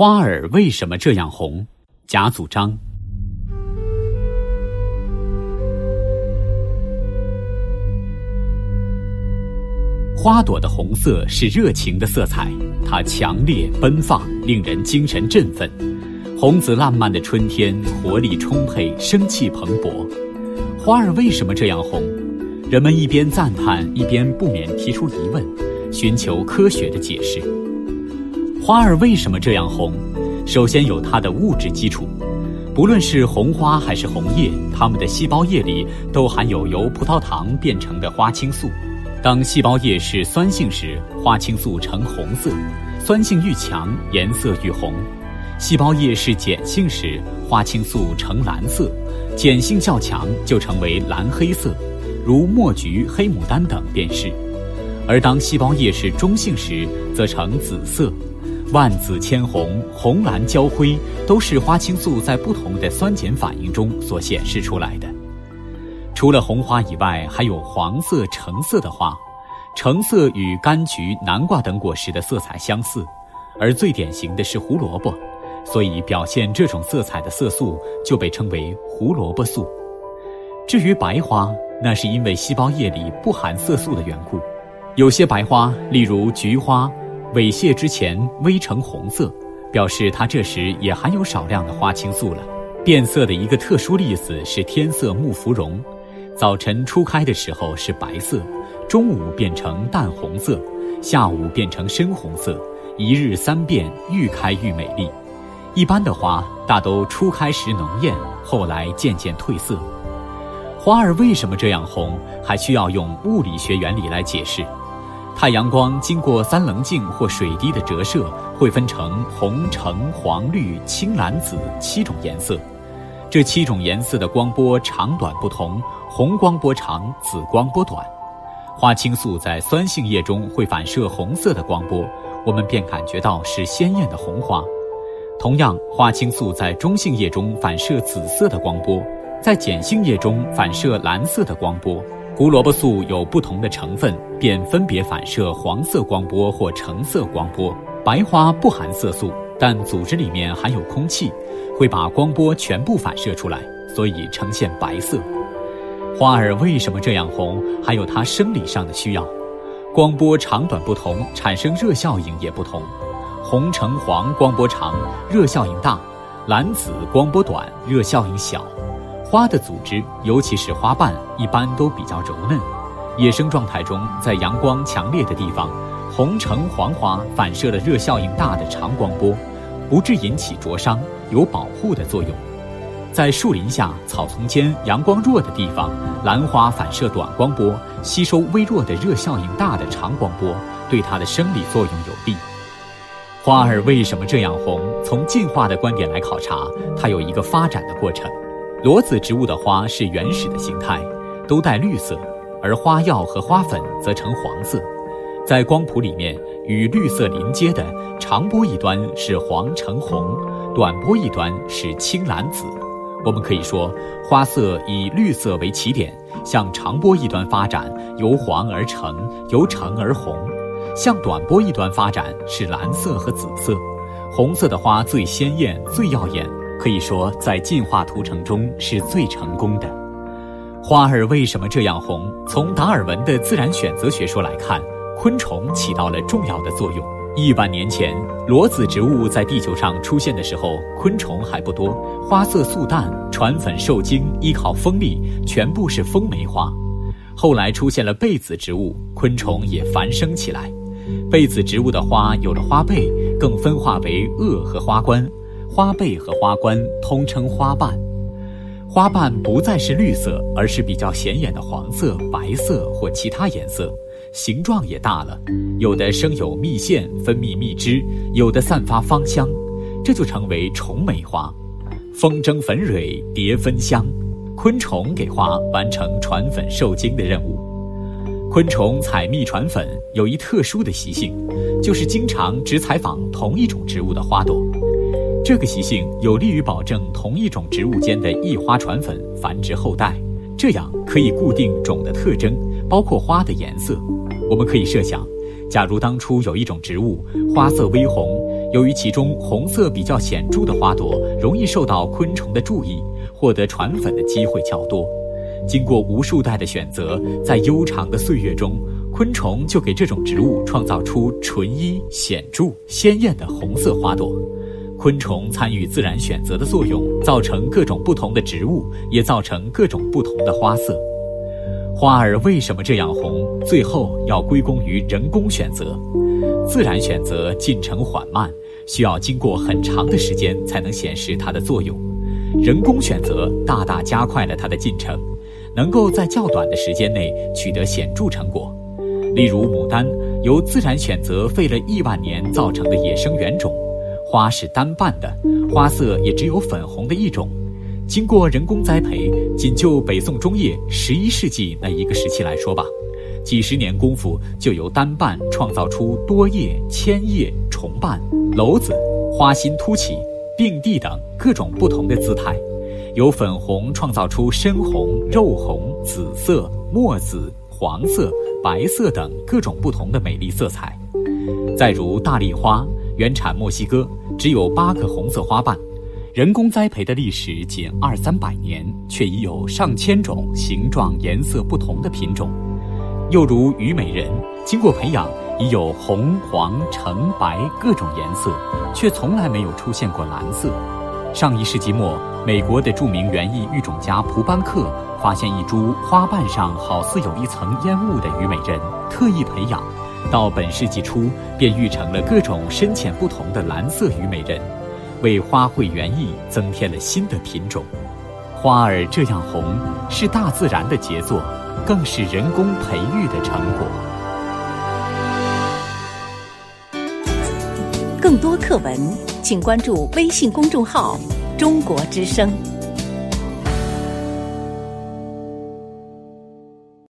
花儿为什么这样红？贾祖章。花朵的红色是热情的色彩，它强烈奔放，令人精神振奋。红紫烂漫的春天，活力充沛，生气蓬勃。花儿为什么这样红？人们一边赞叹，一边不免提出疑问，寻求科学的解释。花儿为什么这样红？首先有它的物质基础，不论是红花还是红叶，它们的细胞液里都含有由葡萄糖变成的花青素。当细胞液是酸性时，花青素呈红色；酸性愈强，颜色愈红。细胞液是碱性时，花青素呈蓝色；碱性较强，就成为蓝黑色，如墨菊、黑牡丹等便是。而当细胞液是中性时，则呈紫色。万紫千红，红蓝交辉，都是花青素在不同的酸碱反应中所显示出来的。除了红花以外，还有黄色、橙色的花。橙色与柑橘、南瓜等果实的色彩相似，而最典型的是胡萝卜，所以表现这种色彩的色素就被称为胡萝卜素。至于白花，那是因为细胞液里不含色素的缘故。有些白花，例如菊花。猥亵之前微呈红色，表示它这时也含有少量的花青素了。变色的一个特殊例子是天色木芙蓉，早晨初开的时候是白色，中午变成淡红色，下午变成深红色，一日三变，愈开愈美丽。一般的花大都初开时浓艳，后来渐渐褪色。花儿为什么这样红，还需要用物理学原理来解释。太阳光经过三棱镜或水滴的折射，会分成红、橙、黄、绿、青、蓝、紫七种颜色。这七种颜色的光波长短不同，红光波长，紫光波短。花青素在酸性液中会反射红色的光波，我们便感觉到是鲜艳的红花。同样，花青素在中性液中反射紫色的光波，在碱性液中反射蓝色的光波。胡萝卜素有不同的成分，便分别反射黄色光波或橙色光波。白花不含色素，但组织里面含有空气，会把光波全部反射出来，所以呈现白色。花儿为什么这样红？还有它生理上的需要。光波长短不同，产生热效应也不同。红、橙、黄光波长，热效应大；蓝、紫光波短，热效应小。花的组织，尤其是花瓣，一般都比较柔嫩。野生状态中，在阳光强烈的地方，红、橙、黄花反射了热效应大的长光波，不致引起灼伤，有保护的作用。在树林下、草丛间，阳光弱的地方，兰花反射短光波，吸收微弱的热效应大的长光波，对它的生理作用有利。花儿为什么这样红？从进化的观点来考察，它有一个发展的过程。裸子植物的花是原始的形态，都带绿色，而花药和花粉则呈黄色。在光谱里面，与绿色邻接的长波一端是黄橙红，短波一端是青蓝紫。我们可以说，花色以绿色为起点，向长波一端发展，由黄而橙，由橙而红；向短波一端发展是蓝色和紫色。红色的花最鲜艳，最耀眼。可以说，在进化图程中是最成功的。花儿为什么这样红？从达尔文的自然选择学说来看，昆虫起到了重要的作用。亿万年前，裸子植物在地球上出现的时候，昆虫还不多，花色素淡，传粉受精，依靠风力，全部是风媒花。后来出现了被子植物，昆虫也繁生起来。被子植物的花有了花被，更分化为萼和花冠。花被和花冠通称花瓣，花瓣不再是绿色，而是比较显眼的黄色、白色或其他颜色，形状也大了，有的生有蜜腺分泌蜜汁，有的散发芳香，这就成为虫媒花。风蒸粉蕊，蝶分香，昆虫给花完成传粉受精的任务。昆虫采蜜传粉有一特殊的习性，就是经常只采访同一种植物的花朵。这个习性有利于保证同一种植物间的异花传粉、繁殖后代，这样可以固定种的特征，包括花的颜色。我们可以设想，假如当初有一种植物花色微红，由于其中红色比较显著的花朵容易受到昆虫的注意，获得传粉的机会较多。经过无数代的选择，在悠长的岁月中，昆虫就给这种植物创造出纯一、显著、鲜艳的红色花朵。昆虫参与自然选择的作用，造成各种不同的植物，也造成各种不同的花色。花儿为什么这样红？最后要归功于人工选择。自然选择进程缓慢，需要经过很长的时间才能显示它的作用；人工选择大大加快了它的进程，能够在较短的时间内取得显著成果。例如，牡丹由自然选择费了亿万年造成的野生原种，花是单瓣的，花色也只有粉红的一种。经过人工栽培，仅就北宋中叶十一世纪那一个时期来说吧。几十年功夫，就由单瓣创造出多叶、千叶、重瓣、篓子、花心凸起、并蒂等各种不同的姿态；由粉红创造出深红、肉红、紫色、墨紫、黄色、白色等各种不同的美丽色彩。再如大丽花，原产墨西哥，只有八个红色花瓣，人工栽培的历史仅二三百年，却已有上千种形状、颜色不同的品种。又如虞美人，经过培养，已有红、黄、橙、白各种颜色，却从来没有出现过蓝色。上一世纪末，美国的著名园艺育种家普班克发现一株花瓣上好似有一层烟雾的虞美人，特意培养，到本世纪初便育成了各种深浅不同的蓝色虞美人，为花卉园艺增添了新的品种。花儿这样红，是大自然的杰作。更是人工培育的成果。更多课文，请关注微信公众号“中国之声”。